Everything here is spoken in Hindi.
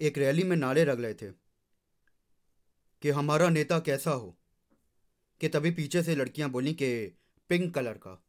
एक रैली में नारे रख रहे थे कि हमारा नेता कैसा हो, कि तभी पीछे से लड़कियाँ बोली कि पिंक कलर का।